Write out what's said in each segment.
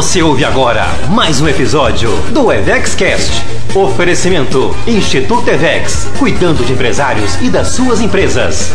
Você ouve agora mais um episódio do EvexCast. Oferecimento Instituto Evex, cuidando de empresários e das suas empresas.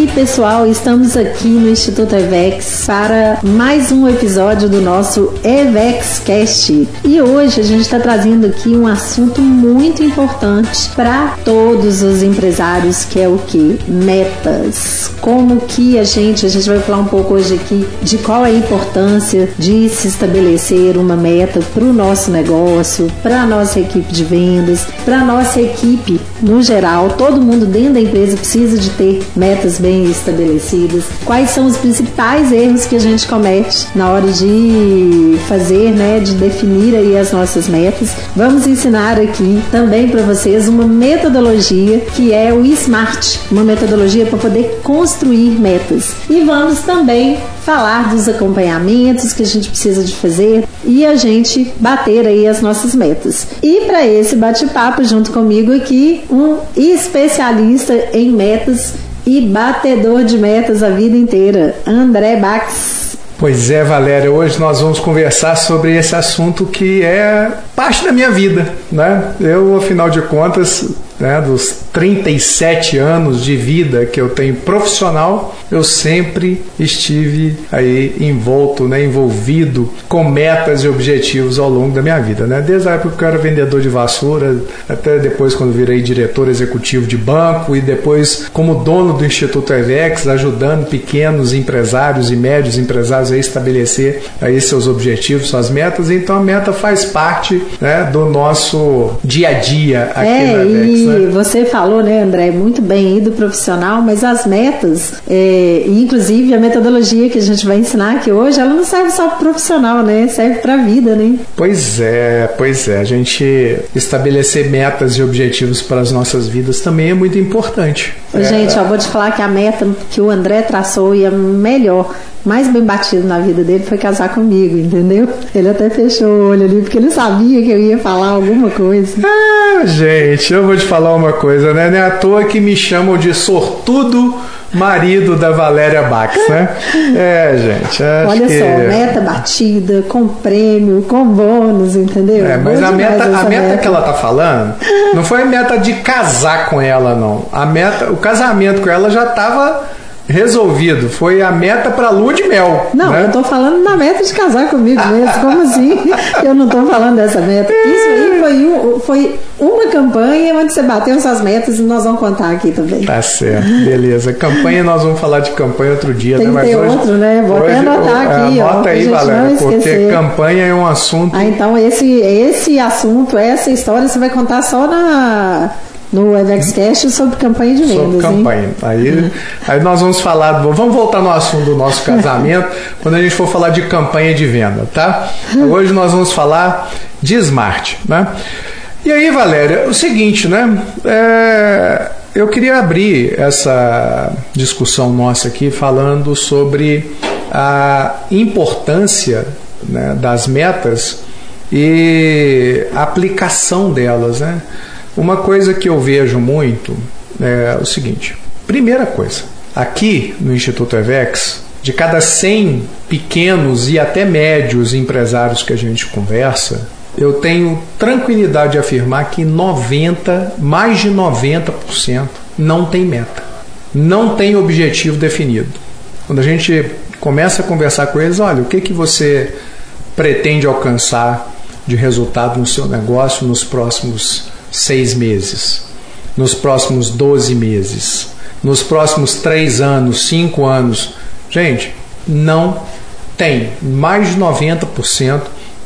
Aí, pessoal, estamos aqui no Instituto Evex para mais um episódio do nosso EvexCast. E hoje a gente está trazendo aqui um assunto muito importante para todos os empresários, que é o que? Metas. Como que a gente, a gente vai falar um pouco hoje aqui de qual é a importância de se estabelecer uma meta para o nosso negócio, para a nossa equipe de vendas, para a nossa equipe no geral. Todo mundo dentro da empresa precisa de ter metas bem estabelecidas, quais são os principais erros que a gente comete na hora de fazer, né, de definir aí as nossas metas. Vamos ensinar aqui também para vocês uma metodologia que é o SMART, uma metodologia para poder construir metas. E vamos também falar dos acompanhamentos que a gente precisa de fazer e a gente bater aí as nossas metas. E para esse bate-papo junto comigo aqui, um especialista em metas e batedor de metas a vida inteira, André Bax. Pois é, Valéria, hoje nós vamos conversar sobre esse assunto que é parte da minha vida, né? Eu, afinal de contas, né, dos 37 anos de vida que eu tenho profissional, eu sempre estive aí envolto, né, envolvido com metas e objetivos ao longo da minha vida, né? Desde a época que eu era vendedor de vassoura, até depois quando virei diretor executivo de banco e depois como dono do Instituto Evex, ajudando pequenos empresários e médios empresários a estabelecer aí seus objetivos, suas metas. Então a meta faz parte né, do nosso dia a dia aqui é, na Evex. E você falou, né, André, muito bem aí do profissional, mas as metas, é, inclusive a metodologia que a gente vai ensinar aqui hoje, ela não serve só para profissional, né? Serve para a vida, né? Pois é, pois é. A gente estabelecer metas e objetivos para as nossas vidas também é muito importante. É. Gente, eu vou te falar que a meta que o André traçou e a melhor mais bem batido na vida dele foi casar comigo, entendeu? Ele até fechou o olho ali porque ele sabia que eu ia falar alguma coisa. Ah, gente, eu vou te falar uma coisa, né? Não é à toa que me chamam de sortudo marido da Valéria Bax, né? É, gente. Olha que... só, meta batida, com prêmio, com bônus, entendeu? É, mas a meta, a meta, que ela tá falando não foi a meta de casar com ela, não. A meta, o casamento com ela já tava resolvido. Foi a meta para lua de mel. Não, né? eu tô falando da meta de casar comigo mesmo. Como assim? Eu não tô falando dessa meta. Isso aí foi, um, foi uma campanha onde você bateu suas metas e nós vamos contar aqui também. Tá certo, beleza. Campanha, nós vamos falar de campanha outro dia, Tem né? Mas hoje, outro, né? Vou hoje, até anotar aqui. Anota ó, aí, Valéria, porque campanha é um assunto. Ah, então esse, esse assunto, essa história você vai contar só na no EvexCast sobre campanha de vendas. Sobre campanha. Hein? Aí, aí nós vamos falar, vamos voltar no assunto do nosso casamento quando a gente for falar de campanha de venda, tá? Hoje nós vamos falar de Smart, né? E aí, Valéria, o seguinte, né? É, eu queria abrir essa discussão nossa aqui falando sobre a importância né, das metas e a aplicação delas, né? Uma coisa que eu vejo muito é o seguinte: primeira coisa, aqui no Instituto Evex, de cada 100 pequenos e até médios empresários que a gente conversa, eu tenho tranquilidade de afirmar que 90, mais de 90% não tem meta, não tem objetivo definido. Quando a gente começa a conversar com eles, olha, o que que você pretende alcançar de resultado no seu negócio nos próximos seis meses, nos próximos 12 meses, nos próximos três anos, cinco anos. Gente, não tem. Mais de 90%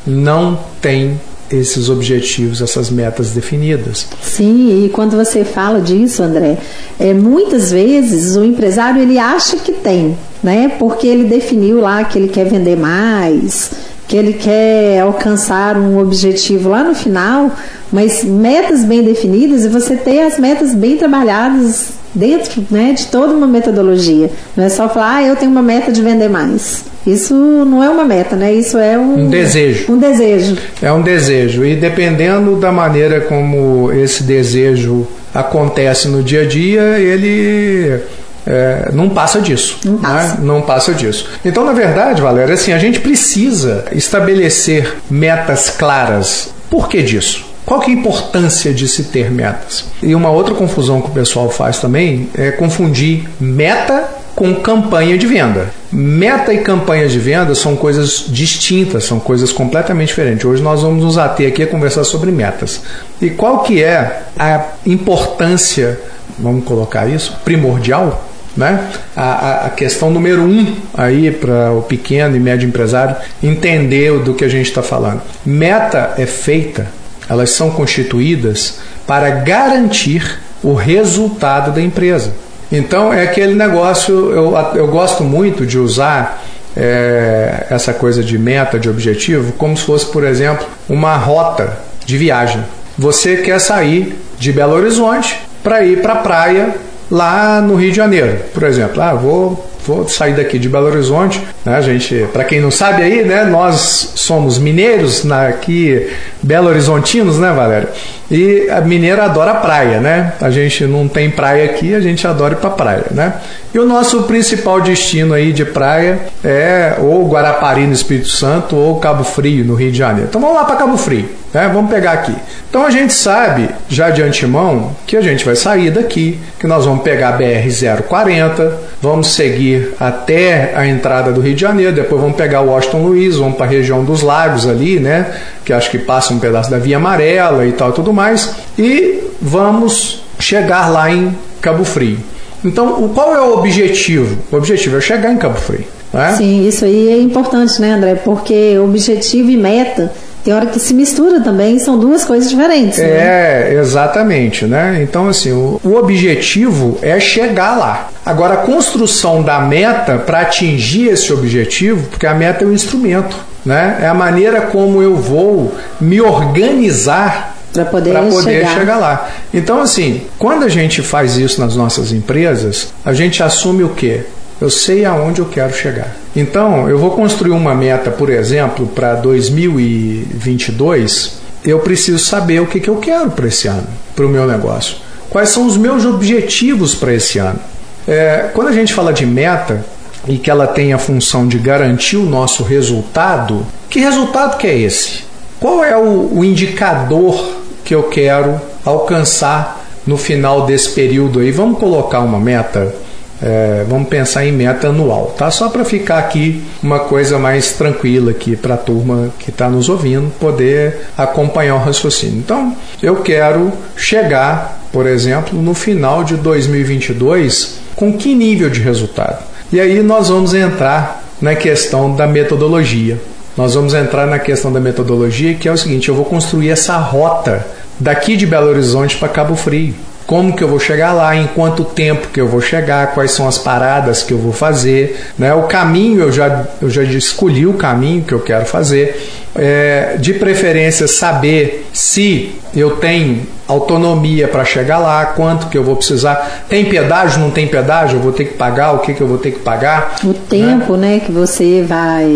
não tem esses objetivos, essas metas definidas. Sim, e quando você fala disso, André, é, muitas vezes o empresário ele acha que tem, né? Porque ele definiu lá que ele quer vender mais, que ele quer alcançar um objetivo lá no final, mas metas bem definidas e você ter as metas bem trabalhadas dentro né, de toda uma metodologia. Não é só falar, ah, eu tenho uma meta de vender mais. Isso não é uma meta, né? Isso é um, um desejo. Um desejo. É um desejo. E dependendo da maneira como esse desejo acontece no dia a dia, ele é, não passa disso. Não passa. Né? não passa disso. Então, na verdade, Valéria, assim, a gente precisa estabelecer metas claras. Por que disso? Qual que é a importância de se ter metas? E uma outra confusão que o pessoal faz também é confundir meta com campanha de venda. Meta e campanha de venda são coisas distintas, são coisas completamente diferentes. Hoje nós vamos nos ater aqui a conversar sobre metas. E qual que é a importância, vamos colocar isso, primordial né? A, a, questão número um aí para o pequeno e médio empresário entender do que a gente está falando. Meta é feita, elas são constituídas para garantir o resultado da empresa. Então é aquele negócio, eu, eu gosto muito de usar é, essa coisa de meta, de objetivo, como se fosse, por exemplo, uma rota de viagem. Você quer sair de Belo Horizonte para ir para a praia lá no Rio de Janeiro, por exemplo. Ah, vou vou sair daqui de Belo Horizonte, né? Gente, para quem não sabe aí, né, nós somos mineiros aqui Belo Horizontinos, né, Valéria? E a mineira adora praia, né? A gente não tem praia aqui, a gente adora ir para praia, né? E o nosso principal destino aí de praia é ou Guarapari no Espírito Santo ou Cabo Frio no Rio de Janeiro. Então vamos lá para Cabo Frio, né? Vamos pegar aqui. Então a gente sabe já de antemão que a gente vai sair daqui, que nós vamos pegar a BR 040, vamos seguir até a entrada do Rio de Janeiro, depois vamos pegar o Washington Luiz, vamos para a região dos lagos ali, né? Que acho que passa um pedaço da Via Amarela e tal, tudo mais, e vamos chegar lá em Cabo Frio. Então, qual é o objetivo? O objetivo é chegar em Cabo Frio. É? Sim, isso aí é importante, né, André? Porque objetivo e meta tem hora que se mistura também, são duas coisas diferentes. Né? É, exatamente, né? Então, assim, o, o objetivo é chegar lá. Agora, a construção da meta para atingir esse objetivo, porque a meta é um instrumento, né? É a maneira como eu vou me organizar para poder, poder chegar. chegar. lá. Então, assim, quando a gente faz isso nas nossas empresas, a gente assume o quê? Eu sei aonde eu quero chegar. Então, eu vou construir uma meta, por exemplo, para 2022. Eu preciso saber o que, que eu quero para esse ano, para o meu negócio. Quais são os meus objetivos para esse ano? É, quando a gente fala de meta e que ela tem a função de garantir o nosso resultado, que resultado que é esse? Qual é o, o indicador que eu quero alcançar no final desse período aí? Vamos colocar uma meta é, vamos pensar em meta anual, tá? Só para ficar aqui uma coisa mais tranquila aqui para a turma que está nos ouvindo poder acompanhar o raciocínio. Então, eu quero chegar, por exemplo, no final de 2022 com que nível de resultado? E aí nós vamos entrar na questão da metodologia. Nós vamos entrar na questão da metodologia, que é o seguinte: eu vou construir essa rota daqui de Belo Horizonte para Cabo Frio como que eu vou chegar lá, em quanto tempo que eu vou chegar, quais são as paradas que eu vou fazer, né? O caminho eu já, eu já escolhi o caminho que eu quero fazer. É, de preferência saber se eu tenho autonomia para chegar lá, quanto que eu vou precisar. Tem pedágio, não tem pedágio? Eu vou ter que pagar, o que, que eu vou ter que pagar? O tempo né? né que você vai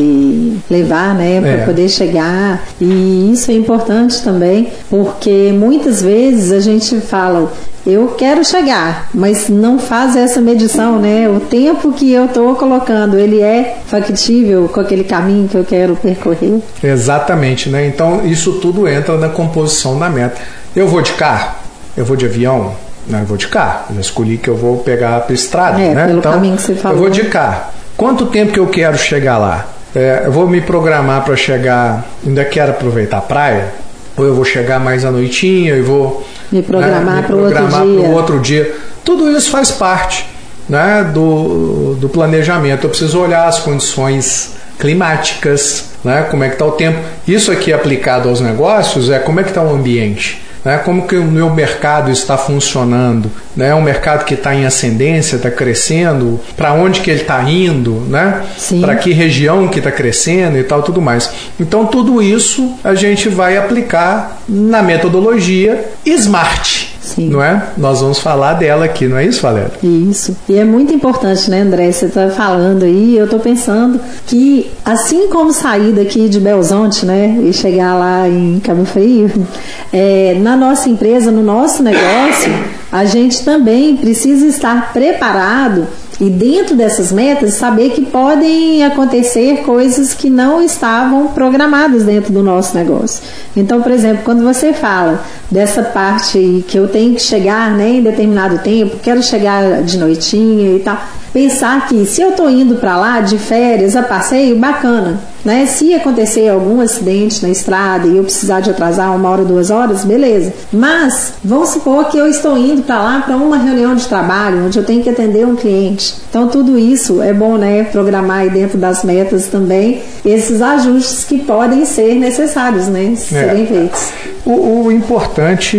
levar né, para é. poder chegar. E isso é importante também, porque muitas vezes a gente fala, eu quero chegar, mas não faz essa medição, né? O tempo que eu estou colocando, ele é factível com aquele caminho que eu quero percorrer? Exatamente, né? Então isso tudo entra na composição da meta. Eu vou de carro, eu vou de avião, não, eu vou de carro. Eu já escolhi que eu vou pegar a estrada, é, né? Pelo então, caminho que você falou. Eu vou de carro. Quanto tempo que eu quero chegar lá? É, eu vou me programar para chegar. Ainda quero aproveitar a praia? Ou eu vou chegar mais à noitinha e vou me programar né, para o outro dia. outro dia. Tudo isso faz parte né, do, do planejamento. Eu preciso olhar as condições climáticas, né, como é que está o tempo. Isso aqui aplicado aos negócios é como é que está o ambiente. Né, como que o meu mercado está funcionando, né, um mercado que está em ascendência, está crescendo, para onde que ele está indo, né, para que região que está crescendo e tal, tudo mais. Então tudo isso a gente vai aplicar na metodologia SMART. Sim. Não é? Nós vamos falar dela aqui, não é isso, Valéria? Isso. E é muito importante, né, André? Você está falando aí, eu estou pensando que, assim como sair daqui de Belzonte, né, e chegar lá em Cabo Frio, é, na nossa empresa, no nosso negócio, a gente também precisa estar preparado e dentro dessas metas, saber que podem acontecer coisas que não estavam programadas dentro do nosso negócio. Então, por exemplo, quando você fala dessa parte que eu tenho que chegar né, em determinado tempo, quero chegar de noitinha e tal, pensar que se eu estou indo para lá de férias, a passeio, bacana. Né? Se acontecer algum acidente na estrada e eu precisar de atrasar uma hora, duas horas, beleza. Mas vamos supor que eu estou indo para lá para uma reunião de trabalho, onde eu tenho que atender um cliente. Então tudo isso é bom, né? Programar aí dentro das metas também esses ajustes que podem ser necessários, né? Serem é. feitos. O, o importante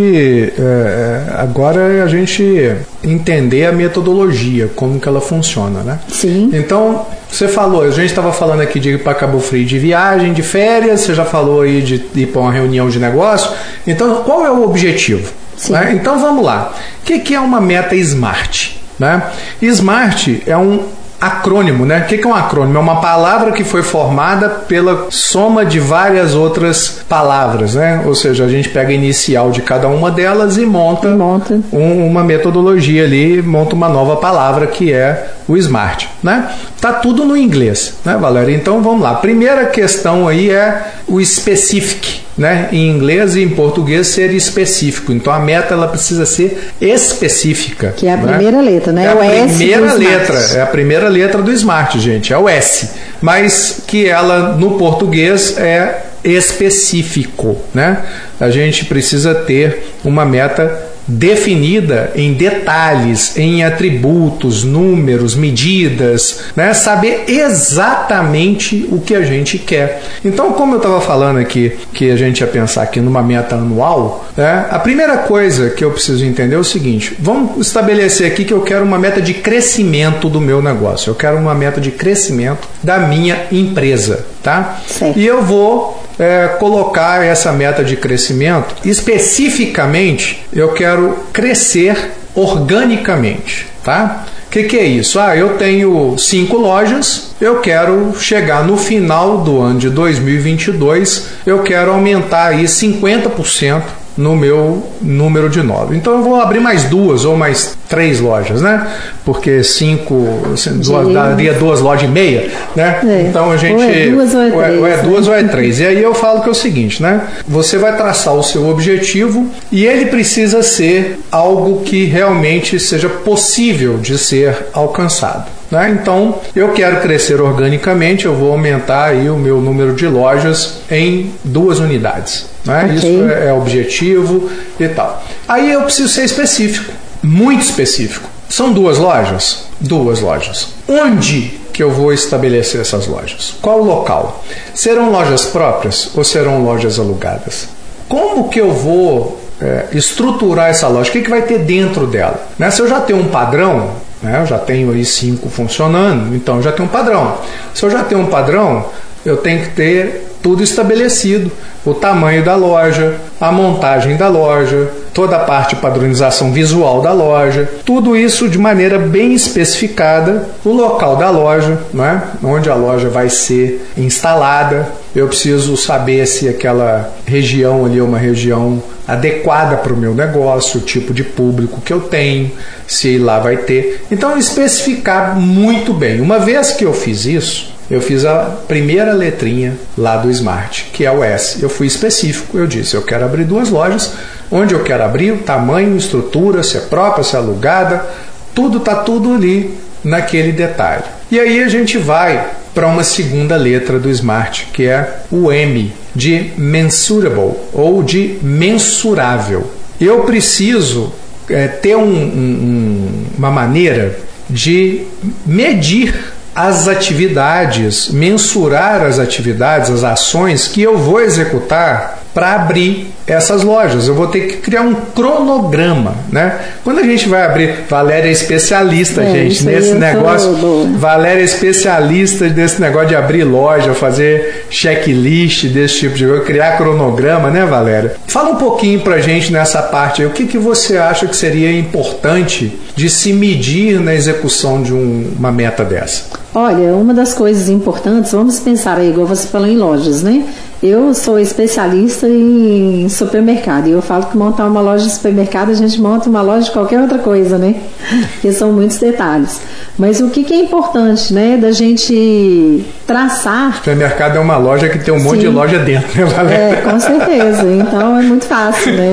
é, agora é a gente entender a metodologia, como que ela funciona, né? Sim. Então, você falou, a gente estava falando aqui de ir para Cabo Frio de viagem, de férias, você já falou aí de ir para uma reunião de negócio. Então, qual é o objetivo? Né? Então, vamos lá. O que, que é uma meta SMART? Né? SMART é um acrônimo, né? O que é um acrônimo? É uma palavra que foi formada pela soma de várias outras palavras, né? Ou seja, a gente pega a inicial de cada uma delas e monta, monta. Um, uma metodologia ali, monta uma nova palavra que é o SMART, né? Tá tudo no inglês, né, Valéria? Então vamos lá. Primeira questão aí é o specific, né? Em inglês e em português ser específico. Então a meta ela precisa ser específica. Que é a né? primeira letra, né? É o a S primeira letra, é a primeira letra do Smart, gente, é o S. Mas que ela no português é específico, né? A gente precisa ter uma meta definida em detalhes, em atributos, números, medidas, né? saber exatamente o que a gente quer. Então, como eu estava falando aqui, que a gente ia pensar aqui numa meta anual, né? a primeira coisa que eu preciso entender é o seguinte: vamos estabelecer aqui que eu quero uma meta de crescimento do meu negócio, eu quero uma meta de crescimento da minha empresa, tá? Certo. E eu vou é, colocar essa meta de crescimento. Especificamente, eu quero crescer organicamente, tá? O que, que, é isso? Ah, eu tenho cinco lojas, eu quero chegar no final do ano de 2022, eu quero aumentar aí 50% no meu número de nove. Então eu vou abrir mais duas ou mais três lojas, né? Porque cinco assim, duas, daria duas lojas e meia, né? É. Então a gente. Ou é duas ou é ou é, três. ou é né? duas ou é três. E aí eu falo que é o seguinte, né? Você vai traçar o seu objetivo e ele precisa ser algo que realmente seja possível de ser alcançado. Né? Então, eu quero crescer organicamente, eu vou aumentar aí o meu número de lojas em duas unidades. Né? Ok. Isso é, é objetivo e tal. Aí eu preciso ser específico, muito específico. São duas lojas? Duas lojas. Onde que eu vou estabelecer essas lojas? Qual o local? Serão lojas próprias ou serão lojas alugadas? Como que eu vou é, estruturar essa loja? O que, que vai ter dentro dela? Né? Se eu já tenho um padrão, né? eu já tenho aí cinco funcionando, então eu já tenho um padrão. Se eu já tenho um padrão, eu tenho que ter tudo estabelecido: o tamanho da loja, a montagem da loja, toda a parte de padronização visual da loja, tudo isso de maneira bem especificada, o local da loja, né? onde a loja vai ser instalada. Eu preciso saber se aquela região ali é uma região adequada para o meu negócio, o tipo de público que eu tenho, se lá vai ter. Então, especificar muito bem. Uma vez que eu fiz isso, eu fiz a primeira letrinha lá do Smart, que é o S. Eu fui específico, eu disse, eu quero abrir duas lojas, onde eu quero abrir, o tamanho, estrutura, se é própria, se é alugada, tudo está tudo ali naquele detalhe. E aí a gente vai para uma segunda letra do Smart, que é o M, de mensurable ou de mensurável. Eu preciso é, ter um, um, uma maneira de medir as atividades, mensurar as atividades, as ações que eu vou executar para abrir essas lojas. Eu vou ter que criar um cronograma, né? Quando a gente vai abrir, Valéria é especialista, É, gente, nesse negócio. boa. Valéria é especialista desse negócio de abrir loja, fazer checklist desse tipo de coisa, criar cronograma, né, Valéria? Fala um pouquinho pra gente nessa parte aí. O que, que você acha que seria importante de se medir na execução de um- uma meta dessa? Olha, uma das coisas importantes, vamos pensar aí, igual você falou em lojas, né? Eu sou especialista em supermercado e eu falo que montar uma loja de supermercado a gente monta uma loja de qualquer outra coisa, né? Porque são muitos detalhes. Mas o que, que é importante, né, da gente traçar. Supermercado é uma loja que tem um monte Sim. de loja dentro, né, Valéria? É, com certeza. Então é muito fácil, né?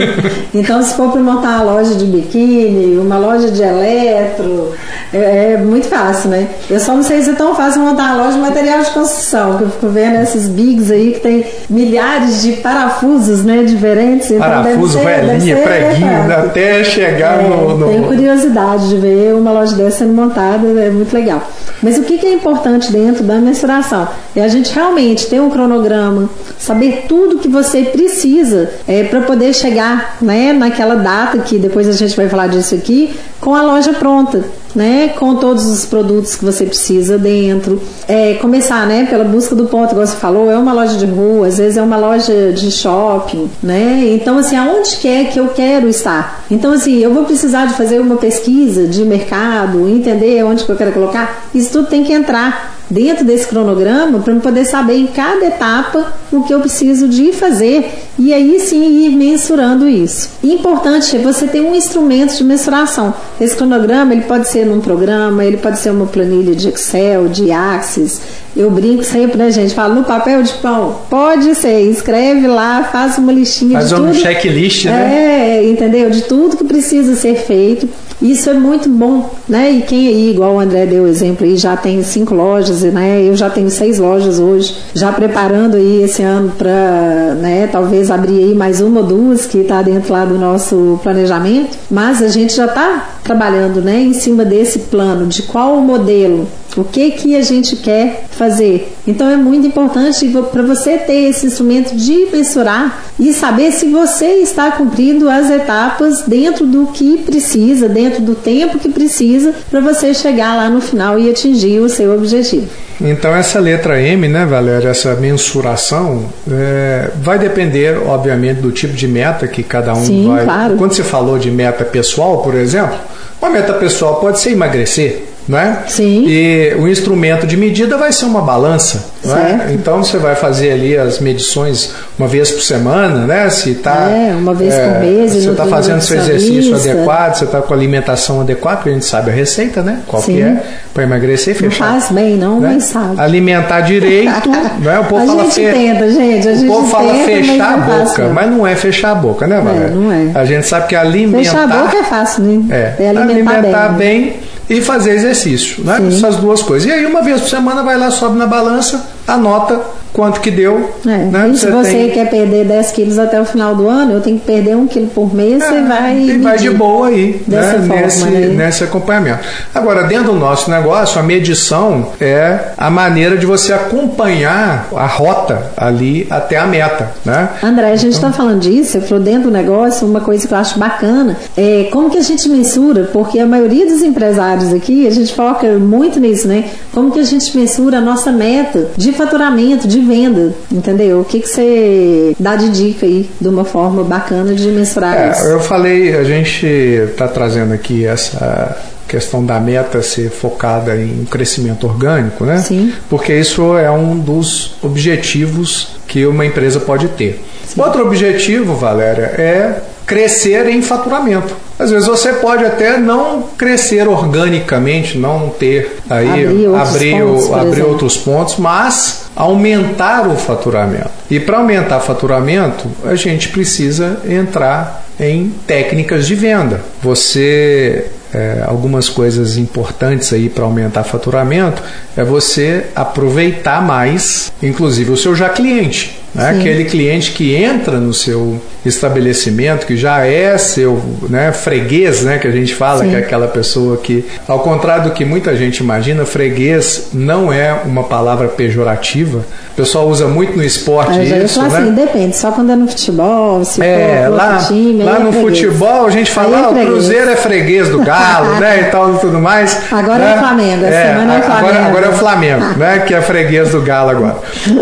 Então, se for para montar uma loja de biquíni, uma loja de eletro, é, é, muito fácil, né? Eu só não sei se é tão fácil montar uma loja de material de construção, que eu fico vendo esses bigs aí que tem milhares de parafusos, né, diferentes. Então Parafuso, velhinha, preguinho, até chegar é, no, no. Tenho curiosidade de ver uma loja dessa sendo montada, é muito legal. Mas o que, que é importante dentro da mensuração? É a gente realmente ter um cronograma, saber tudo que você precisa é, para poder chegar né, naquela data que depois a gente vai falar disso aqui, com a loja pronta né, com todos os produtos que você precisa dentro. É, começar, né, pela busca do ponto, igual você falou, é uma loja de rua, às vezes é uma loja de shopping, né? Então, assim, aonde quer que eu quero estar? Então, assim, eu vou precisar de fazer uma pesquisa de mercado, entender onde que eu quero colocar. Isso tudo tem que entrar dentro desse cronograma para poder saber em cada etapa o que eu preciso de fazer e aí sim ir mensurando isso. Importante é você ter um instrumento de mensuração. Esse cronograma ele pode ser num programa, ele pode ser uma planilha de Excel, de Axis. Eu brinco sempre, né, gente? Falo no papel de pão. Pode ser, escreve lá, faz uma listinha faz de um tudo. Faz um checklist, né? É, entendeu? De tudo que precisa ser feito isso é muito bom, né? E quem aí, igual o André deu o exemplo aí, já tem cinco lojas, né? Eu já tenho seis lojas hoje, já preparando aí esse ano para, né? Talvez abrir aí mais uma ou duas que está dentro lá do nosso planejamento. Mas a gente já está trabalhando, né? Em cima desse plano de qual o modelo o que que a gente quer fazer. Então é muito importante para você ter esse instrumento de mensurar e saber se você está cumprindo as etapas dentro do que precisa, dentro do tempo que precisa para você chegar lá no final e atingir o seu objetivo. Então essa letra M, né, Valéria, essa mensuração é, vai depender, obviamente, do tipo de meta que cada um Sim, vai. Claro. Quando você falou de meta pessoal, por exemplo, uma meta pessoal pode ser emagrecer não é? Sim. E o instrumento de medida vai ser uma balança, não é? Então você vai fazer ali as medições uma vez por semana, né? Se tá é, uma vez é, por mês. Você está fazendo seu exercício adequado, você está com a alimentação adequada, porque a gente sabe a receita, né? Qual Sim. que é para emagrecer e fechar. Não faz bem, não, né? sabe. Alimentar direito, né? O povo a fala gente fe... tenta, gente. A gente o povo fala tenta, fechar a boca, fácil, mas não é fechar a boca, né, Valéria? É, não é. A gente sabe que alimentar. Fechar a boca é fácil, né? É, é alimentar, alimentar bem. bem e fazer exercício, né? Sim. Essas duas coisas. E aí, uma vez por semana, vai lá, sobe na balança, anota quanto que deu. É, né? se você tem... quer perder 10 quilos até o final do ano, eu tenho que perder um quilo por mês, é, você vai. E vai de boa aí, né? Forma, nesse, né? nesse acompanhamento. Agora, dentro do nosso negócio, a medição é a maneira de você acompanhar a rota ali até a meta. Né? André, a gente está então... falando disso, você falou dentro do negócio, uma coisa que eu acho bacana é como que a gente mensura, porque a maioria dos empresários aqui, a gente foca muito nisso, né? Como que a gente mensura a nossa meta de faturamento, de venda, entendeu? O que, que você dá de dica aí de uma forma bacana de mensurar é, isso? Eu falei, a gente está trazendo aqui essa questão da meta ser focada em crescimento orgânico, né? Sim. Porque isso é um dos objetivos que uma empresa pode ter. Sim. Outro objetivo, Valéria, é crescer em faturamento. Às vezes você pode até não crescer organicamente, não ter aí abrir outros, abrir, pontos, abrir outros pontos, mas aumentar o faturamento. E para aumentar o faturamento, a gente precisa entrar em técnicas de venda. Você é, algumas coisas importantes aí para aumentar faturamento é você aproveitar mais, inclusive o seu já cliente. Né? Aquele cliente que entra no seu estabelecimento, que já é seu né, freguês, né, que a gente fala, Sim. que é aquela pessoa que, ao contrário do que muita gente imagina, freguês não é uma palavra pejorativa. O pessoal usa muito no esporte eu isso, né? assim, depende, só quando é no futebol, se é, for lá, time, lá é no freguês. futebol a gente fala, é ah, o Cruzeiro é freguês do Galo, né, e tal e tudo mais. Agora né? é o Flamengo, a semana é o Flamengo. Agora, agora é o Flamengo, né, que é freguês do Galo agora.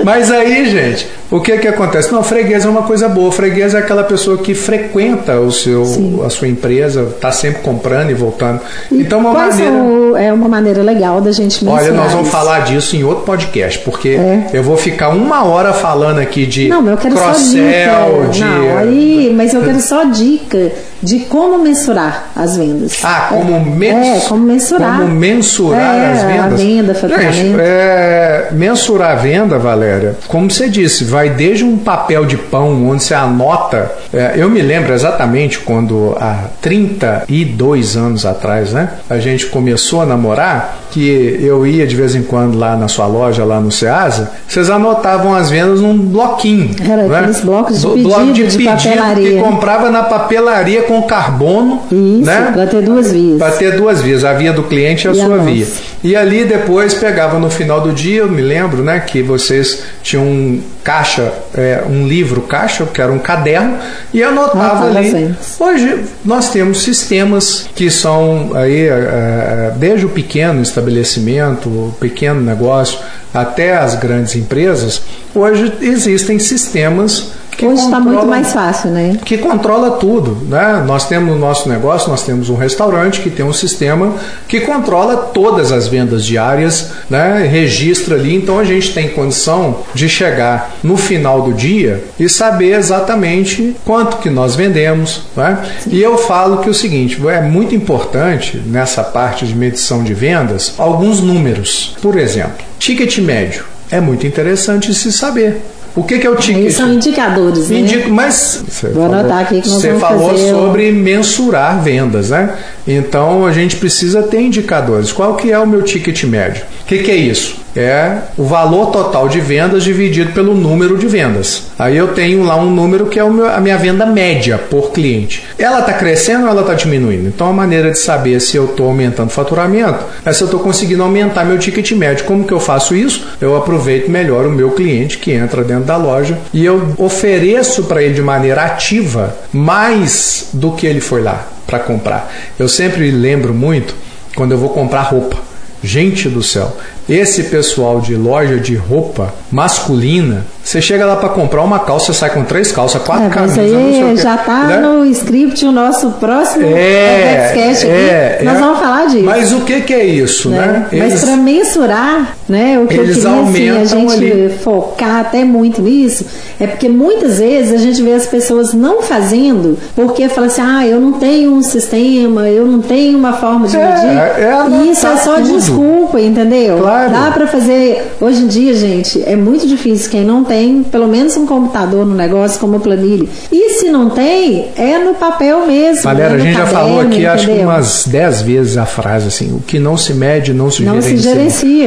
Mas aí, gente, o que que acontece? Não, freguês é uma coisa boa. Freguês é aquela pessoa que frequenta o seu, a sua empresa, está sempre comprando e voltando. E então, uma maneira. é uma maneira legal da gente mencionar Olha, nós vamos isso. falar disso em outro podcast, porque É. eu vou ficar uma hora falando aqui de Não, eu quero só dica. de. Não, aí, mas eu quero só dica de como mensurar as vendas. Ah, como, mens... É, como mensurar. como mensurar É, as a vendas. venda, faturamento. Gente, é, mensurar a venda, Valéria, como você disse, vai desde um papel de pão onde você anota. é, eu me lembro exatamente quando há 32 anos atrás, né? A gente começou a namorar, que eu ia de vez em quando lá na sua loja, lá no Ceasa, vocês anotavam as vendas num bloquinho. Era né? aqueles blocos de Do- pedido, bloco de pedido papelaria. que comprava na papelaria com carbono, Isso, né? para ter duas vias. Para ter duas vias, a via do cliente e a E a sua nossa. via. E ali depois pegava no final do dia, eu me lembro, né, que vocês tinham um caixa, é, um livro caixa, que era um caderno, e anotava Anotava ali. as vendas. Hoje nós temos sistemas que são aí é, desde o pequeno estabelecimento, o pequeno negócio, até as grandes empresas. Hoje existem sistemas que Hoje está muito mais fácil, né? que controla tudo. Né? Nós temos no nosso negócio, nós temos um restaurante que tem um sistema que controla todas as vendas diárias, né? registra ali, então a gente tem condição de chegar no final do dia e saber exatamente quanto que nós vendemos. Né? E eu falo que o seguinte, é muito importante nessa parte de medição de vendas, alguns números. Por exemplo, ticket médio. É muito interessante se saber. O que, que é o ticket? Aí são indicadores, né? Indico, mas você Vou falou, anotar aqui que nós você vamos falou o- sobre mensurar vendas, né? Então a gente precisa ter indicadores. Qual que é o meu ticket médio? O que, que é isso? É o valor total de vendas dividido pelo número de vendas. Aí eu tenho lá um número que é meu- a minha venda média por cliente. Ela está crescendo ou ela está diminuindo? Então a maneira de saber se eu estou aumentando o faturamento é se eu estou conseguindo aumentar meu ticket médio. Como que eu faço isso? Eu aproveito melhor o meu cliente que entra dentro da loja e eu ofereço para ele de maneira ativa mais do que ele foi lá para comprar. Eu sempre lembro muito quando eu vou comprar roupa. Gente do céu, esse pessoal de loja de roupa masculina, você chega lá para comprar uma calça, sai com três calças, quatro É, mas camisas, o aí já tá né? no script o nosso próximo É, Evexcast aqui. é, Nós é. vamos falar disso. Mas o que, que é isso, né? né? Mas para mensurar, né, o que eu eles queria assim, a gente ali. focar até muito nisso, é porque muitas vezes a gente vê as pessoas não fazendo porque fala assim, ah, eu não tenho um sistema, eu não tenho uma forma de É, medir. é isso é só tudo. desculpa, entendeu? Claro. Dá para fazer. Hoje em dia, gente, é muito difícil quem não tem pelo menos um computador no negócio como planilha. E se não tem, é no papel mesmo. Galera, é a gente já falou caderno, aqui, acho que entendeu? umas 10 vezes a frase assim: o que não se mede não se Não se gerencia.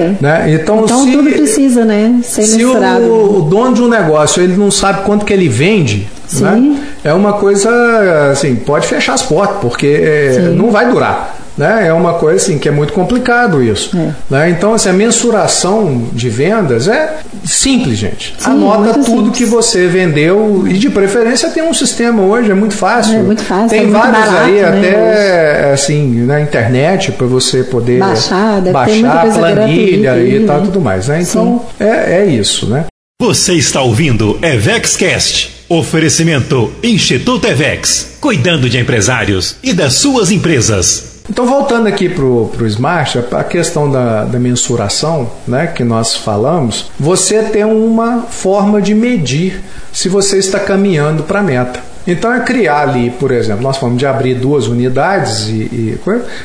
gerencia. Né? Então, Então se, tudo precisa, né, ser se mensurado. o, o dono de um negócio ele não sabe quanto que ele vende, Sim. né? é uma coisa assim, pode fechar as portas, porque é, não vai durar. Né? É uma coisa assim que é muito complicado isso. É. Né? Então, assim, a mensuração de vendas é simples, gente. Sim, Anota tudo simples. que você vendeu e de preferência tem um sistema hoje, é muito fácil. É muito fácil, Tem é vários barato, aí, né, até assim, na internet, para você poder Baixar, baixar planilha gratuita e tal, né? tudo mais. Né? Então, é, é isso, né? Você está ouvindo EvexCast. Oferecimento Instituto Evex. Cuidando de empresários e das suas empresas. Então, voltando aqui para o Smart, a questão da, da mensuração né, que nós falamos, você tem uma forma de medir se você está caminhando para a meta. Então, é criar ali, por exemplo, nós falamos de abrir duas unidades e, e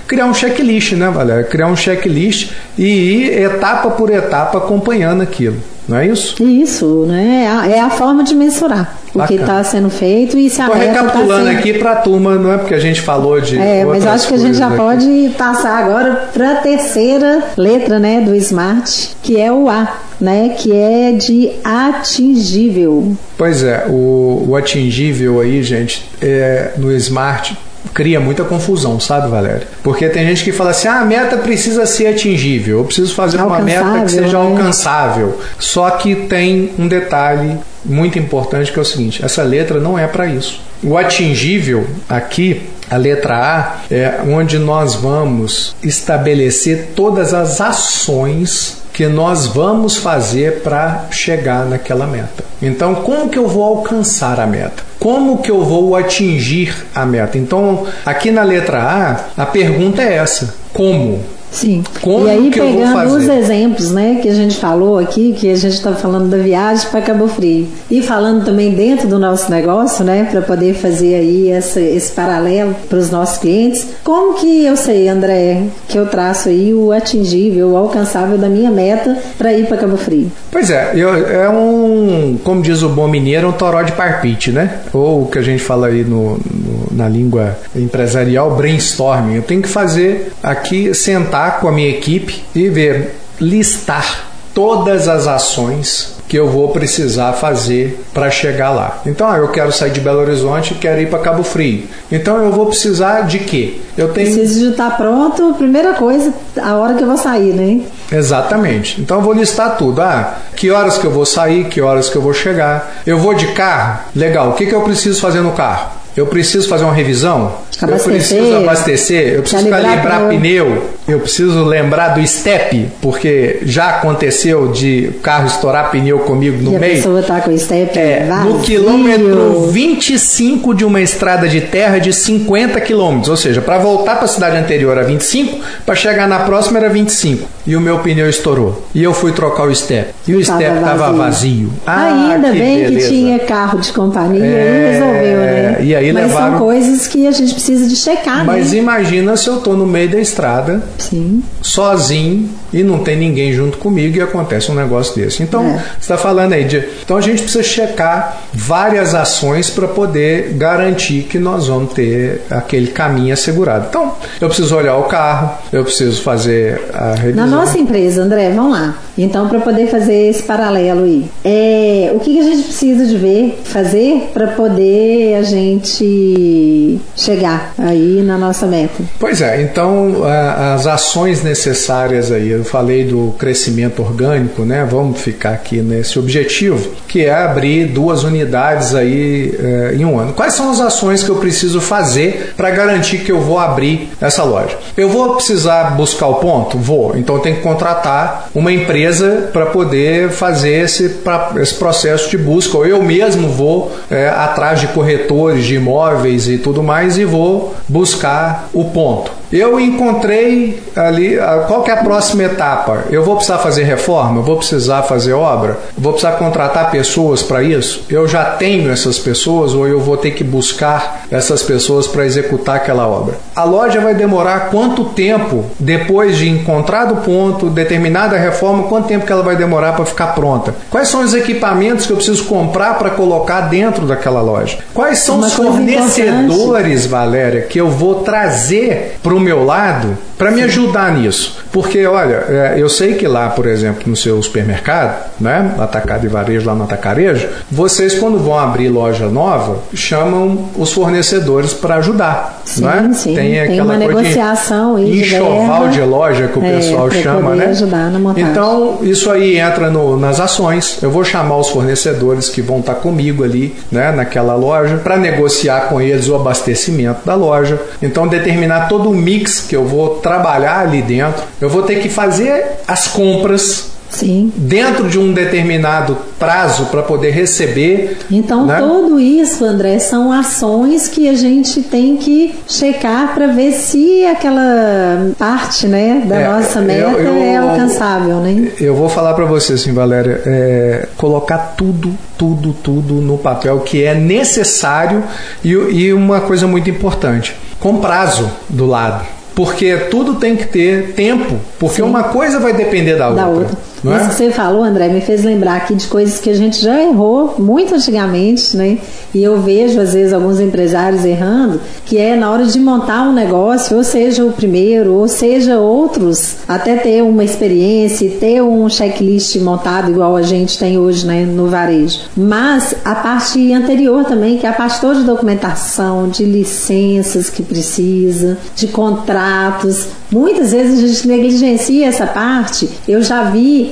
criar um checklist, né, Valéria? Criar um checklist e ir etapa por etapa acompanhando aquilo. Não é isso? Isso, né? É a- É a forma de mensurar o que Bacana. está sendo feito e se a Estou meta tá recapitulando sendo... aqui para a turma, não é porque a gente falou de. É, mas acho que a gente já aqui. pode passar agora para a terceira letra, né, do Smart, que é o A, né, que é de atingível. Pois é, o, o atingível aí, gente, é, no Smart cria muita confusão, sabe, Valéria? Porque tem gente que fala assim: ah, a meta precisa ser atingível, eu preciso fazer uma meta que seja né? alcançável. Só que tem um detalhe muito importante que é o seguinte: essa letra não é para isso. O atingível aqui, a letra A, é onde nós vamos estabelecer todas as ações que nós vamos fazer para chegar naquela meta. Então, como que eu vou alcançar a meta? Como que eu vou atingir a meta? Então, aqui na letra A, a pergunta é essa: como? Sim. Como e aí, pegando os exemplos né, que a gente falou aqui, que a gente está falando da viagem para Cabo Frio, e falando também dentro do nosso negócio, né, para poder fazer aí essa, esse paralelo para os nossos clientes, como que eu sei, André, que eu traço aí o atingível, o alcançável da minha meta para ir para Cabo Frio? Pois é, eu- é um, como diz o bom mineiro, um toró de parpite, né? Ou o que a gente fala aí no, no- na língua empresarial, brainstorming. Eu tenho que fazer aqui, sentar com a minha equipe e ver, listar todas as ações que eu vou precisar fazer para chegar lá. Então, ah, eu quero sair de Belo Horizonte e quero ir para Cabo Frio. Então, eu vou precisar de quê? Eu tenho Preciso de estar pronto, primeira coisa, a hora que eu vou sair, né? Exatamente. Então eu vou listar tudo. Ah, que horas que eu vou sair, que horas que eu vou chegar. Eu vou de carro? Legal. O que, que eu preciso fazer no carro? Eu preciso fazer uma revisão? Abastecer. Eu preciso abastecer? Eu preciso Calibrar calibrar pneu? Eu preciso lembrar do step? Porque já aconteceu de o carro estourar pneu comigo no e a meio. pessoa tá com o step É, vazio. no quilômetro 25 de uma estrada de terra de 50 quilômetros, ou seja, para voltar para a cidade anterior era 25, para chegar na próxima era 25. E o meu pneu estourou. E eu fui trocar o step. E o Tava step estava vazio. Ah, Ainda bem beleza. que tinha carro de companhia É, e resolveu, né? e aí Mas levaram- são coisas que a gente precisa de checar, Mas né? imagina se eu tô no meio da estrada, Sim. sozinho e não tem ninguém junto comigo e acontece um negócio desse. Então, É. você está falando aí de. Então a gente precisa checar várias ações para poder garantir que nós vamos ter aquele caminho assegurado. Então, eu preciso olhar o carro, eu preciso fazer a revisão. Na nossa empresa, André, vamos lá. Então, para poder fazer esse paralelo aí, é, o que que a gente precisa de ver, fazer para poder a gente chegar aí na nossa meta? Pois é, então a- as ações necessárias aí, eu falei do crescimento orgânico, né? Vamos ficar aqui nesse objetivo, que é abrir duas unidades aí eh, em um ano. Quais são as ações que eu preciso fazer para garantir que eu vou abrir essa loja? Eu vou precisar buscar o ponto? Vou. Então eu tenho que contratar uma empresa para poder fazer esse, pra- esse processo de busca. Ou eu mesmo vou eh, atrás de corretores de imóveis e tudo mais e vou buscar o ponto. Eu encontrei ali, qual que é a próxima etapa? Eu vou precisar fazer reforma? Eu vou precisar fazer obra? Eu vou precisar contratar pessoas para isso? Eu já tenho essas pessoas ou eu vou ter que buscar essas pessoas para executar aquela obra? A loja vai demorar quanto tempo depois de encontrado o ponto, determinada reforma, quanto tempo que ela vai demorar para ficar pronta? Quais são os equipamentos que eu preciso comprar para colocar dentro daquela loja? Quais são Uma os fornecedores Valéria, que eu vou trazer para o meu lado para me ajudar nisso. Porque, olha, é, eu sei que lá, por exemplo, no seu supermercado, né, atacado e varejo, lá no atacarejo, vocês, quando vão abrir loja nova, chamam os fornecedores para ajudar. Sim, né? sim. Tem Tem aquela coisa negociação de enxoval de loja que o É, pessoal chama, né? ajudar na montagem. Então, isso aí entra no- nas ações. Eu vou chamar os fornecedores que vão estar comigo ali, né, naquela loja, para negociar com eles o abastecimento da loja. Então, determinar todo o mix que eu vou trabalhar ali dentro. Eu vou ter que fazer as compras Sim. dentro de um determinado prazo para poder receber. Então, né? tudo isso, André, são ações que a gente tem que checar para ver se aquela parte né, da É, nossa eu- meta eu- é alcançável, né? Eu vou falar para você assim, Valéria, é, colocar tudo, tudo, tudo no papel que é necessário e, e uma coisa muito importante, com prazo do lado. Porque tudo tem que ter tempo, porque uma coisa vai depender da, da outra. Não é? Isso que você falou, André, me fez lembrar aqui de coisas que a gente já errou muito antigamente, né? E eu vejo, às vezes, alguns empresários errando, que é na hora de montar um negócio, ou seja o primeiro, ou seja outros, até ter uma experiência e ter um checklist montado igual a gente tem hoje né, no varejo. Mas a parte anterior também, que é a parte toda de documentação, de licenças que precisa, de contratos. Muitas vezes a gente negligencia essa parte. Eu já vi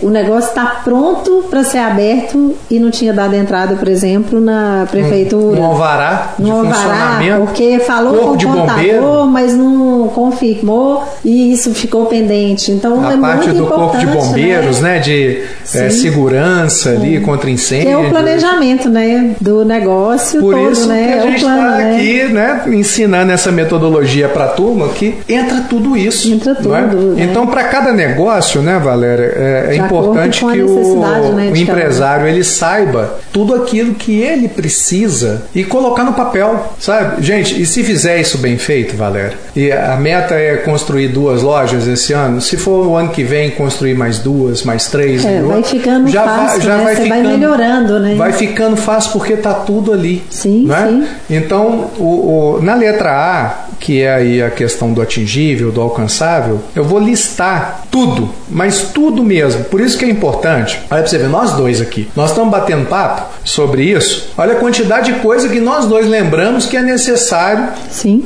o negócio está pronto para ser aberto e não tinha dado entrada, por exemplo, na prefeitura. No alvará de no alvará, porque falou Corpo com o de contador, bombeiro. mas não confirmou e isso ficou pendente. Então A é parte do corpo de importante, bombeiros, né? De é, Sim. segurança ali contra Que incêndio. é o planejamento, né, do negócio Por todo, isso né? que a é gente está né? aqui, né, ensinando essa metodologia para a turma que entra tudo isso. Entra é? tudo, né? Então, para cada negócio, né, Valéria, é, é acordo importante que o, né, o empresário ele saiba tudo aquilo que ele precisa e colocar no papel, sabe? Gente, e se fizer isso bem feito, Valéria, e a meta é construir duas lojas esse ano, se for o ano que vem construir mais duas, mais três, É, vai outro, ficando já fácil, vai, já né? vai Você vai ficando, melhorando, né? Vai ficando fácil porque tá tudo ali. Sim, não é? sim. Então, o, o- na letra A, que é aí a questão do atingível, do alcançável, eu vou listar tudo, mas tudo mesmo. Por isso que é importante. Olha pra você ver, nós dois aqui, nós estamos batendo papo sobre isso. Olha a quantidade de coisa que nós dois lembramos que é necessário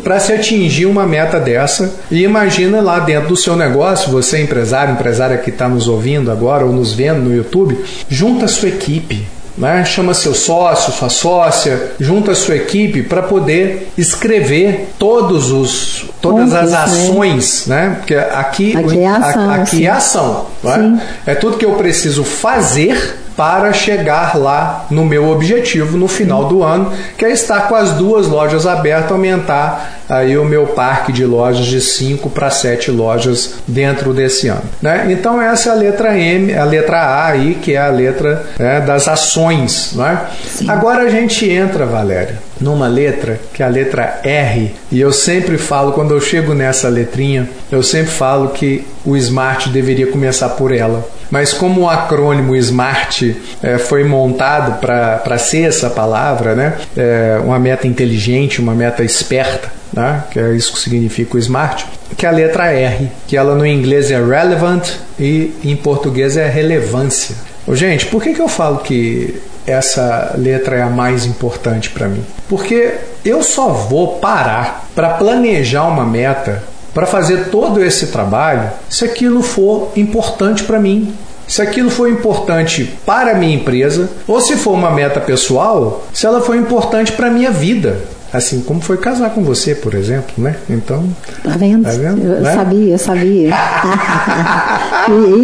para se atingir uma meta dessa. E imagina lá dentro do seu negócio, você empresário, empresária que está nos ouvindo agora ou nos vendo no YouTube, junta a sua equipe. Né? Chama seu sócio, sua sócia, junta a sua equipe para poder escrever todos os, todas Pontos, as né? ações, né? Porque aqui, Aqui é ação, aqui é ação. não Sim. É? é tudo que eu preciso fazer para chegar lá no meu objetivo no final do ano, que é estar com as duas lojas abertas, aumentar aí o meu parque de lojas de 5 para 7 lojas dentro desse ano. Né? Então essa é a letra M, a letra A aí, que é a letra né, das ações. Não é? Agora a gente entra, Valéria, numa letra que é a letra R, e eu sempre falo, quando eu chego nessa letrinha, eu sempre falo que o Smart deveria começar por ela. Mas como o acrônimo SMART eh, foi montado para ser essa palavra, né? É, uma meta inteligente, uma meta esperta, né? que é isso que significa o SMART, que é a letra R, que ela no inglês é relevant e em português é relevância. Gente, por que, que eu falo que essa letra é a mais importante para mim? Porque eu só vou parar para planejar uma meta para fazer todo esse trabalho se aquilo for importante para mim. Se aquilo for importante para a minha empresa, ou se for uma meta pessoal, se ela for importante para a minha vida. Assim como foi casar com você, por exemplo, né? Então, Tá vendo? Tá vendo? Eu Né? sabia, eu sabia.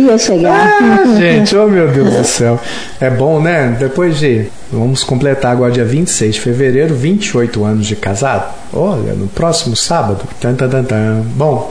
Ia chegar. Ah, gente, oh meu Deus do céu. É bom, né? Depois de. Vamos completar agora dia 26 de fevereiro, 28 anos de casado. Olha, no próximo sábado. Tan, tan, tan, tan. Bom,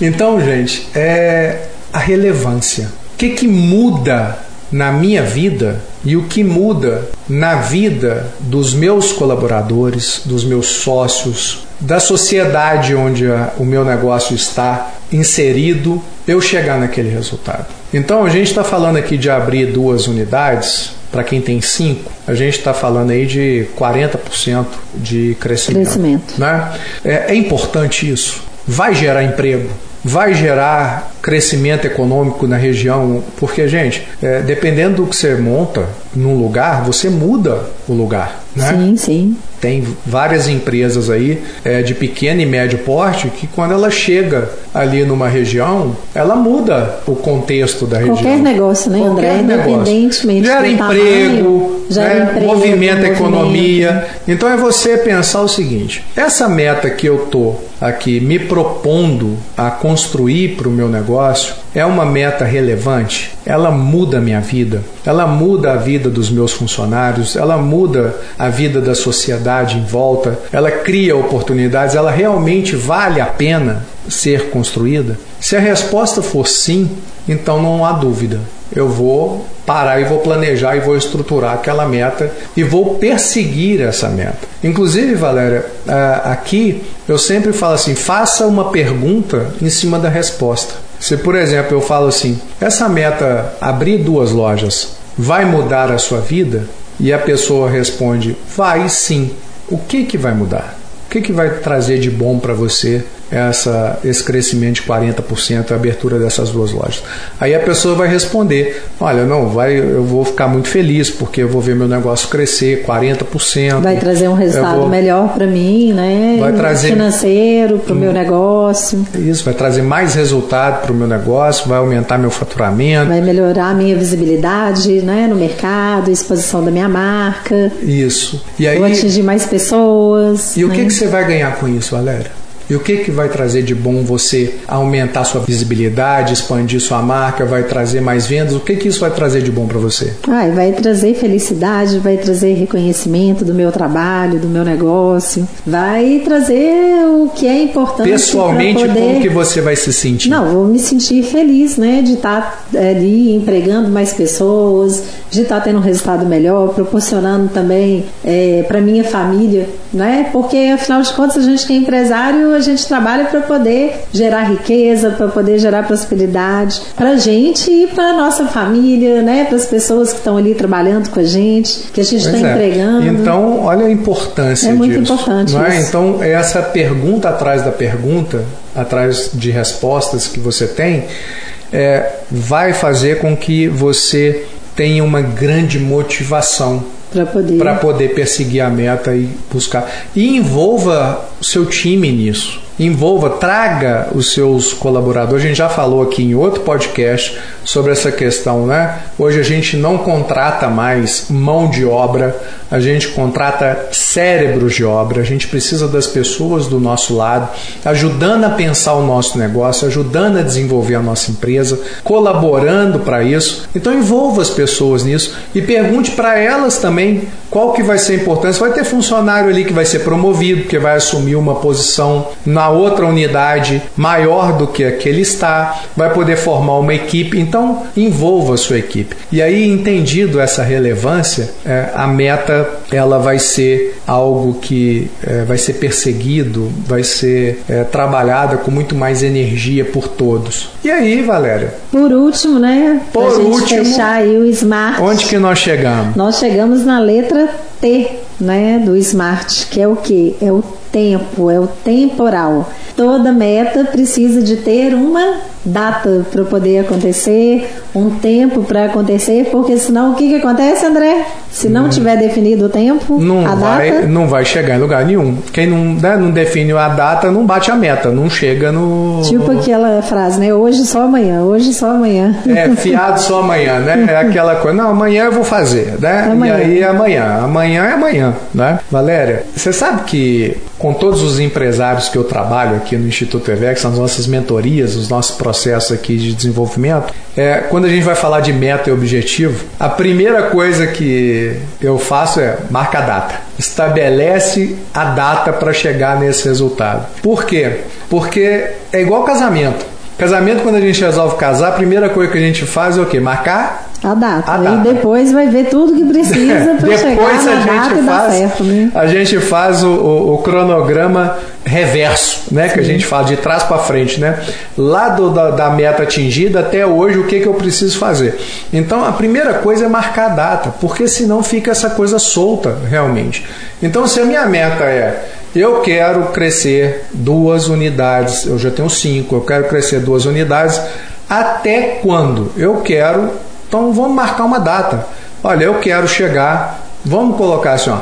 então, gente, é a relevância. O que, que muda na minha vida e o que muda na vida dos meus colaboradores, dos meus sócios, da sociedade onde a- o meu negócio está inserido, eu chegar naquele resultado. Então a gente está falando aqui de abrir duas unidades. Para quem tem cinco, a gente está falando aí de 40% de crescimento. Crescimento. né? É, é importante isso. Vai gerar emprego, vai gerar crescimento econômico na região, porque, gente, é, dependendo do que você monta num lugar, você muda o lugar. Né? Sim, sim. Tem várias empresas aí é, de pequeno e médio porte que quando ela chega ali numa região, ela muda o contexto da região. Qualquer negócio, né, André? Qualquer negócio. Independentemente Gera do emprego, tamanho, gera né? emprego, movimenta a movimento. economia. Então é você pensar o seguinte: essa meta que eu tô aqui me propondo a construir para o meu negócio é uma meta relevante. Ela muda a minha vida. Ela muda a vida dos meus funcionários. Ela muda a vida da sociedade em volta. Ela cria oportunidades. Ela realmente vale a pena ser construída? Se a resposta for sim, então não há dúvida. Eu vou parar e vou planejar e vou estruturar aquela meta e vou perseguir essa meta. Inclusive, Valéria, ah, aqui eu sempre falo assim: faça uma pergunta em cima da resposta. Se, por exemplo, eu falo assim: essa meta abrir duas lojas vai mudar a sua vida? E a pessoa responde: vai sim. O que, que vai mudar? O que, que vai trazer de bom para você essa, esse crescimento de 40%, a abertura dessas duas lojas? Aí a pessoa vai responder: olha, não, vai, eu vou ficar muito feliz porque eu vou ver meu negócio crescer 40%. Vai trazer um resultado vou, melhor para mim, né? Vai trazer financeiro para o meu negócio. Isso, vai trazer mais resultado para o meu negócio, vai aumentar meu faturamento. Vai melhorar a minha visibilidade né, no mercado, exposição da minha marca. Isso. E aí, vou atingir mais pessoas. E né? o que, né? que você vai ganhar com isso, Valéria? E o que, que vai trazer de bom você aumentar sua visibilidade, expandir sua marca, vai trazer mais vendas? O que, que isso vai trazer de bom para você? Ah, vai trazer felicidade, vai trazer reconhecimento do meu trabalho, do meu negócio, vai trazer o que é importante. Pessoalmente, poder... como que você vai se sentir? Não, vou me sentir feliz, né, de estar tá, ali empregando mais pessoas, de estar tá tendo um resultado melhor, proporcionando também é, para minha família, né? Porque afinal de contas a gente que é empresário a gente trabalha para poder gerar riqueza, para poder gerar prosperidade para a gente e para nossa família, né? Para as pessoas que estão ali trabalhando com a gente, que a gente está é. entregando. Então, olha a importância É muito disso, importante é? Então, essa pergunta atrás da pergunta, atrás de respostas que você tem, é, vai fazer com que você tenha uma grande motivação para poder. poder perseguir a meta e buscar. E envolva o seu time nisso envolva, traga os seus colaboradores. A gente já falou aqui em outro podcast sobre essa questão, né? Hoje a gente não contrata mais mão de obra, a gente contrata cérebros de obra, a gente precisa das pessoas do nosso lado, ajudando a pensar o nosso negócio, ajudando a desenvolver a nossa empresa, colaborando para isso. Então envolva as pessoas nisso e pergunte para elas também qual que vai ser a importância. Vai ter funcionário ali que vai ser promovido, que vai assumir uma posição na na outra unidade maior do que a que ele está, vai poder formar uma equipe. Então, envolva a sua equipe. E aí, entendido essa relevância, é, a meta ela vai ser algo que é, vai ser perseguido, vai ser é, trabalhada com muito mais energia por todos. E aí, Valéria? Por último, né? Por último, fechar aí o Smart. Onde que nós chegamos? Nós chegamos na letra T, né, do Smart, que é o que? É o tempo, é o temporal. Toda meta precisa de ter uma data para poder acontecer, um tempo para acontecer, porque senão o que, que acontece, André? Se não hum. tiver definido o tempo, não a vai, data. Não vai chegar em lugar nenhum. Quem não, né, não define a data não bate a meta, não chega no. Tipo aquela frase, né? Hoje só amanhã, hoje só amanhã. É, fiado só amanhã, né? É aquela coisa, não, amanhã eu vou fazer, né? Amanhã. E aí é amanhã. Amanhã é amanhã, né? Valéria, você sabe que com todos os empresários que eu trabalho aqui no Instituto EVEX, nas nossas mentorias, os nossos processos aqui de desenvolvimento, é, quando a gente vai falar de meta e objetivo, a primeira coisa que eu faço é marca a data. Estabelece a data para chegar nesse resultado. Por quê? Porque é igual casamento. Casamento, quando a gente resolve casar, a primeira coisa que a gente faz é o quê? Marcar a data. A data. E depois vai ver tudo que precisa para chegar na a data e dar certo. Né? A gente faz o, o, o cronograma reverso, né? Sim. Que a gente fala de trás para frente, né? Lá do, da, da, meta atingida até hoje, o que, que eu preciso fazer? Então, a primeira coisa é marcar a data, porque senão fica essa coisa solta, realmente. Então, se a minha meta é eu quero crescer duas unidades, eu já tenho cinco, eu quero crescer duas unidades, até quando? Eu quero então vamos marcar uma data. Olha, eu quero chegar, vamos colocar assim, ó,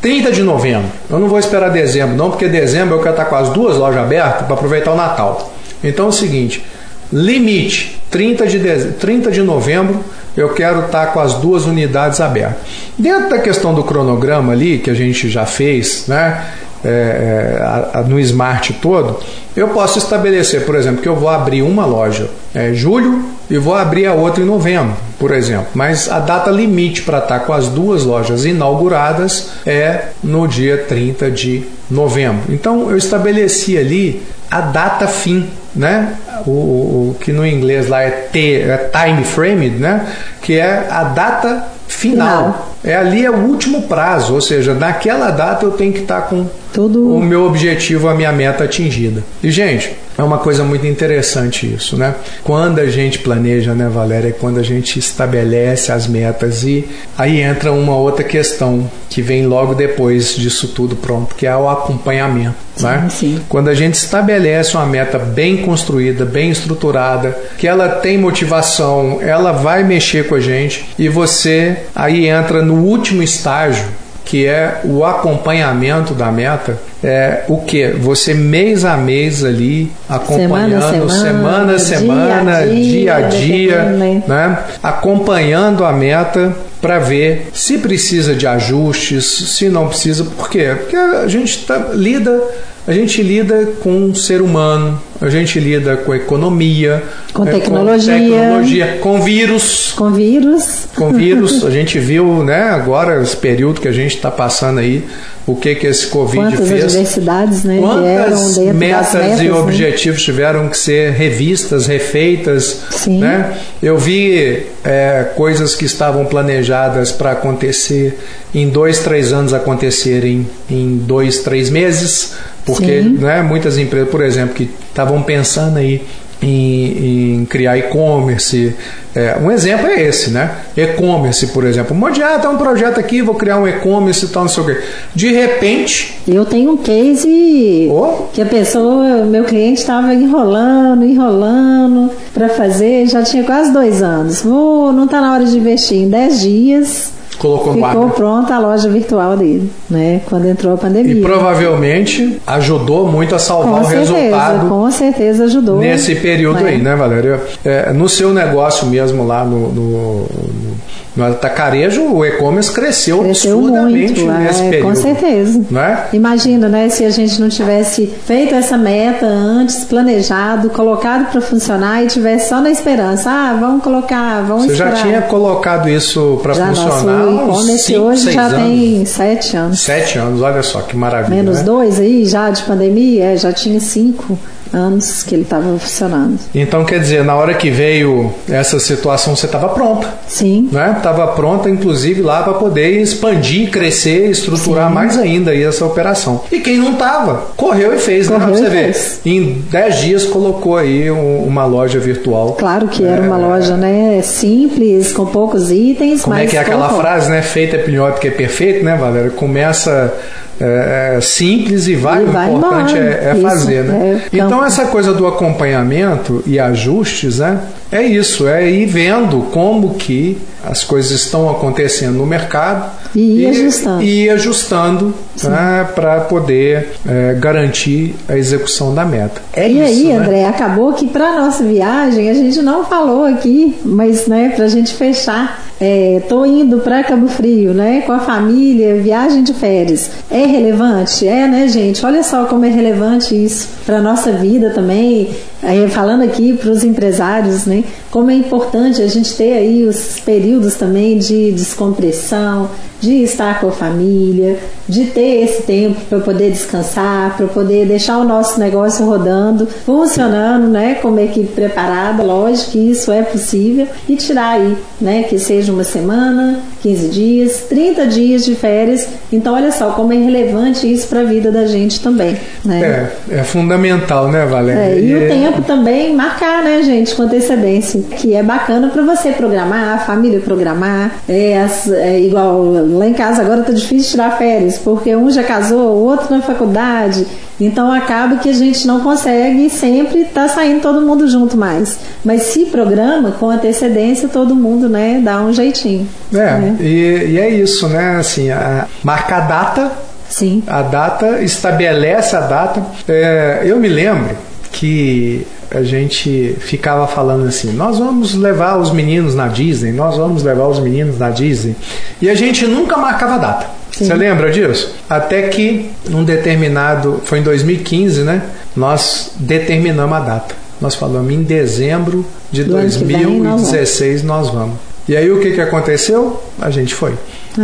30 de novembro. Eu não vou esperar dezembro, não, porque dezembro eu quero estar com as duas lojas abertas para aproveitar o Natal. Então é o seguinte: limite 30 de, dezembro, 30 de novembro eu quero estar com as duas unidades abertas. Dentro da questão do cronograma ali, que a gente já fez, né? É, é, a, a, no Smart todo, eu posso estabelecer, por exemplo, que eu vou abrir uma loja é, julho e vou abrir a outra em novembro, por exemplo. Mas a data limite para estar com as duas lojas inauguradas é no dia 30 de novembro. Então eu estabeleci ali a data fim, né? O, o, o que no inglês lá é, T, é time frame, né? Que é a data final. É ali é o último prazo, ou seja, naquela data eu tenho que estar com Tudo... o meu objetivo, a minha meta atingida. E gente, é uma coisa muito interessante isso, né? Quando a gente planeja, né, Valéria, quando a gente estabelece as metas e aí entra uma outra questão que vem logo depois disso tudo pronto, que é o acompanhamento. né? sim. Quando a gente estabelece uma meta bem construída, bem estruturada, que ela tem motivação, ela vai mexer com a gente e você aí entra no último estágio que é o acompanhamento da meta, é o que? Você mês a mês ali acompanhando, semana a semana, semana dia a dia, dia né? acompanhando a meta para ver se precisa de ajustes, se não precisa. Por quê? Porque a gente tá, lida a gente lida com um ser humano, a gente lida com economia, com tecnologia, com, tecnologia, com vírus. Com vírus. Com vírus. A gente viu, né, agora, esse período que a gente está passando aí, o que que esse Covid Quantas fez. adversidades, né, Quantas metas, metas, e né? objetivos tiveram que ser revistas, refeitas. Sim. Né? Eu vi é, coisas que estavam planejadas para acontecer em dois, três anos acontecerem em dois, três meses porque né, muitas empresas, por exemplo, que estavam pensando aí em, em criar e-commerce. É, um exemplo é esse, né? E-commerce, por exemplo. Um monte de, ah, tem um projeto aqui, vou criar um e-commerce e tal, não sei o quê. De repente. Eu tenho um case oh. que a pessoa, meu cliente estava enrolando, enrolando para fazer, já tinha quase dois anos. Vou, não está na hora de investir em dez dias colocou Ficou ar. pronta a loja virtual dele, né? Quando entrou a pandemia. E provavelmente ajudou muito a salvar com o certeza, resultado. Com certeza ajudou. Nesse período né? aí, né, Valéria? É, no seu negócio mesmo lá no, no, no atacarejo, o e-commerce cresceu, cresceu absurdamente muito, nesse é, período. Com certeza. Não é? Imagina, né, se a gente não tivesse feito essa meta antes, planejado, colocado para funcionar e tivesse só na esperança. Ah, vamos colocar, vamos Você esperar. já tinha colocado isso para funcionar? Nosso e-commerce hoje já anos. tem sete anos. Sete anos, olha só que maravilha. Menos né? dois aí já de pandemia, é, já tinha cinco anos que ele estava funcionando. Então, quer dizer, na hora que veio essa situação, você estava pronta. Sim. Né? Estava pronta, inclusive, lá para poder expandir, crescer, estruturar Sim. mais ainda aí essa operação. E quem não estava, correu e fez, Correu né? Pra você e ver. fez. Em 10 dias colocou aí um- uma loja virtual. Claro que era uma É. loja, né, simples, com poucos itens, Como mas é que é aquela colocou. frase, né? Feita é melhor do que perfeito, né, Valéria? Começa é, simples e vai. E o importante embora. é, é fazer, né? é então campo. essa coisa do acompanhamento e ajustes, né? É isso, é ir vendo como que as coisas estão acontecendo no mercado E ir ajustando. e ajustando né, para poder é, garantir a execução da meta. É e isso, aí, né? André, acabou que para nossa viagem a gente não falou aqui, mas né, para a gente fechar, é, tô indo para Cabo Frio, né, com a família, viagem de férias. É relevante? É, né, gente? Olha só como é relevante isso para nossa vida também. Aí, falando aqui para os empresários, né, como é importante a gente ter aí os períodos também de descompressão, de estar com a família, de ter esse tempo para poder descansar, para poder deixar o nosso negócio rodando, funcionando, né, como equipe preparada, lógico que isso é possível, e tirar aí, né, que seja uma semana, 15 dias, 30 dias de férias. Então, olha só como é relevante isso para a vida da gente também, né? É, é fundamental, né, Valéria? É, e o tempo também marcar, né, gente, com antecedência, que é bacana para você programar, a família programar. É, é igual lá em casa agora tá difícil tirar férias, porque um já casou, o outro na faculdade. Então acaba que a gente não consegue sempre tá saindo todo mundo junto mais. Mas se programa com antecedência, todo mundo, né, dá um jeitinho. É, né? e, e é isso, né? Assim, a, marca a data, Sim. a data, estabelece a data. É, eu me lembro que a gente ficava falando assim: nós vamos levar os meninos na Disney, nós vamos levar os meninos na Disney. E a gente nunca marcava a data. Sim. Você lembra disso? Até que num determinado, foi em 2015, né? Nós determinamos a data. Nós falamos em dezembro de Do ano que vem, nós vamos. 2016 nós vamos. E aí o que, que aconteceu? A gente foi.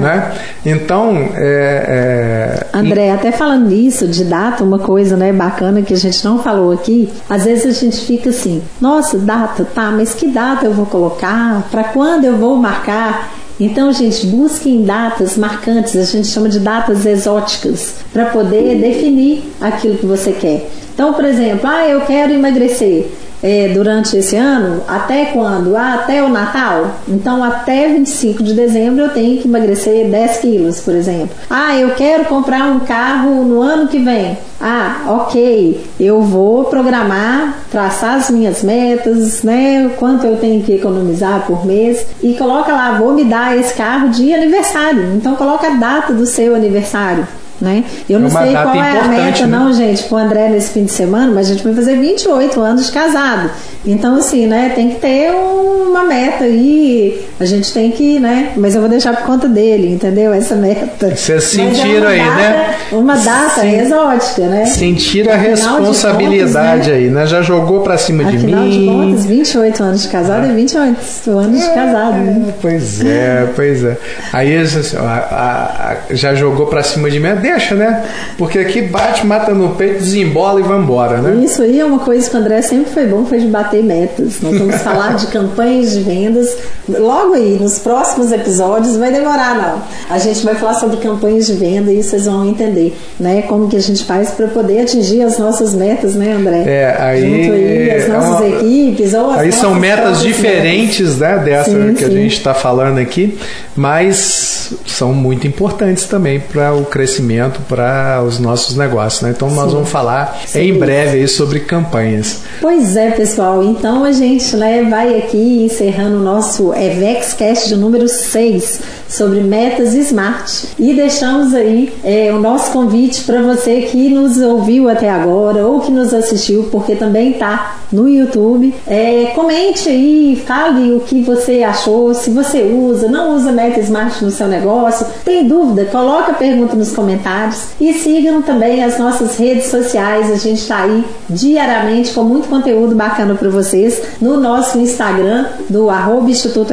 Né? Então, é, é, André, até falando nisso, de data, uma coisa né, bacana que a gente não falou aqui, às vezes a gente fica assim, nossa, data, tá, mas que data eu vou colocar? Para quando eu vou marcar? Então, gente, busquem datas marcantes, a gente chama de datas exóticas, para poder definir aquilo que você quer. Então, por exemplo, ah, eu quero emagrecer. É, durante esse ano, até quando? Ah, até o Natal? Então, até 25 de dezembro eu tenho que emagrecer 10 quilos, por exemplo. Ah, eu quero comprar um carro no ano que vem. Ah, ok, eu vou programar, traçar as minhas metas, né? Quanto eu tenho que economizar por mês e coloca lá, vou me dar esse carro de aniversário. Então coloca a data do seu aniversário. Né? Eu não É sei qual é a meta, né? não, gente, com o André nesse fim de semana, mas a gente vai fazer 28 anos de casado. Então, assim, né, tem que ter uma meta aí. A gente tem que, né? Mas eu vou deixar por conta dele, entendeu? Essa meta. Vocês é sentiram aí, data- né? Uma data Sim. exótica, né? Sentir a Afinal de responsabilidade contas, né? aí, né? Já jogou pra cima de Afinal de mim. contas, 28 anos de casado é 28 anos de casado, né? É, Pois é, pois é. Aí assim, ó, a- a- já jogou pra cima de mim, deixa, né? Porque aqui bate, mata no peito, desembola e vambora, né? Isso aí é uma coisa que o André sempre foi bom, foi de bater metas. Nós vamos falar de campanhas de vendas logo aí, nos próximos episódios. Vai demorar, não. A gente vai falar sobre campanhas de venda e vocês vão entender, né? Como que a gente faz para poder atingir as nossas metas, né, André? É, aí Junto aí as é nossas uma- equipes ou as Aí são metas diferentes, né, dessa Sim, que a sim. gente está falando aqui, mas são muito importantes também para o crescimento, para os nossos negócios, né? Então nós Sim. vamos falar Sim. em breve aí sobre campanhas. Pois é, pessoal. Então a gente né, vai aqui encerrando o nosso EvexCast de número 6 sobre metas smart e deixamos aí é, o nosso convite para você que nos ouviu até agora ou que nos assistiu, porque também tá no YouTube. É, comente aí, fale o que você achou, se você usa, não usa meta smart no seu negócio. Tem dúvida? Coloca a pergunta nos comentários e sigam também as nossas redes sociais. A gente está aí diariamente com muito conteúdo bacana para vocês no nosso Instagram, do arroba Instituto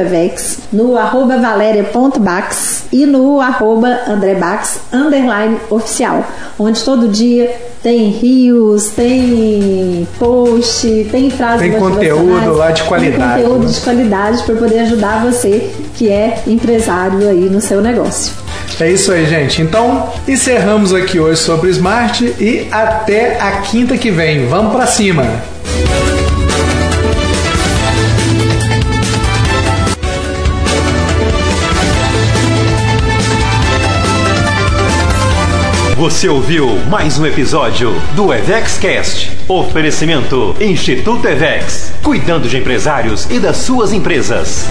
no arroba valéria.bax e no arroba andrebax, underline oficial, onde todo dia tem rios, tem post, tem frases Tem conteúdo lá de qualidade, Tem conteúdo né? de qualidade para poder ajudar você que é empresário aí no seu negócio. É isso aí, gente. Então, encerramos aqui hoje sobre Smart e até a quinta que vem. Vamos para cima. Você ouviu mais um episódio do EvexCast. Oferecimento Instituto Evex. Cuidando de empresários e das suas empresas.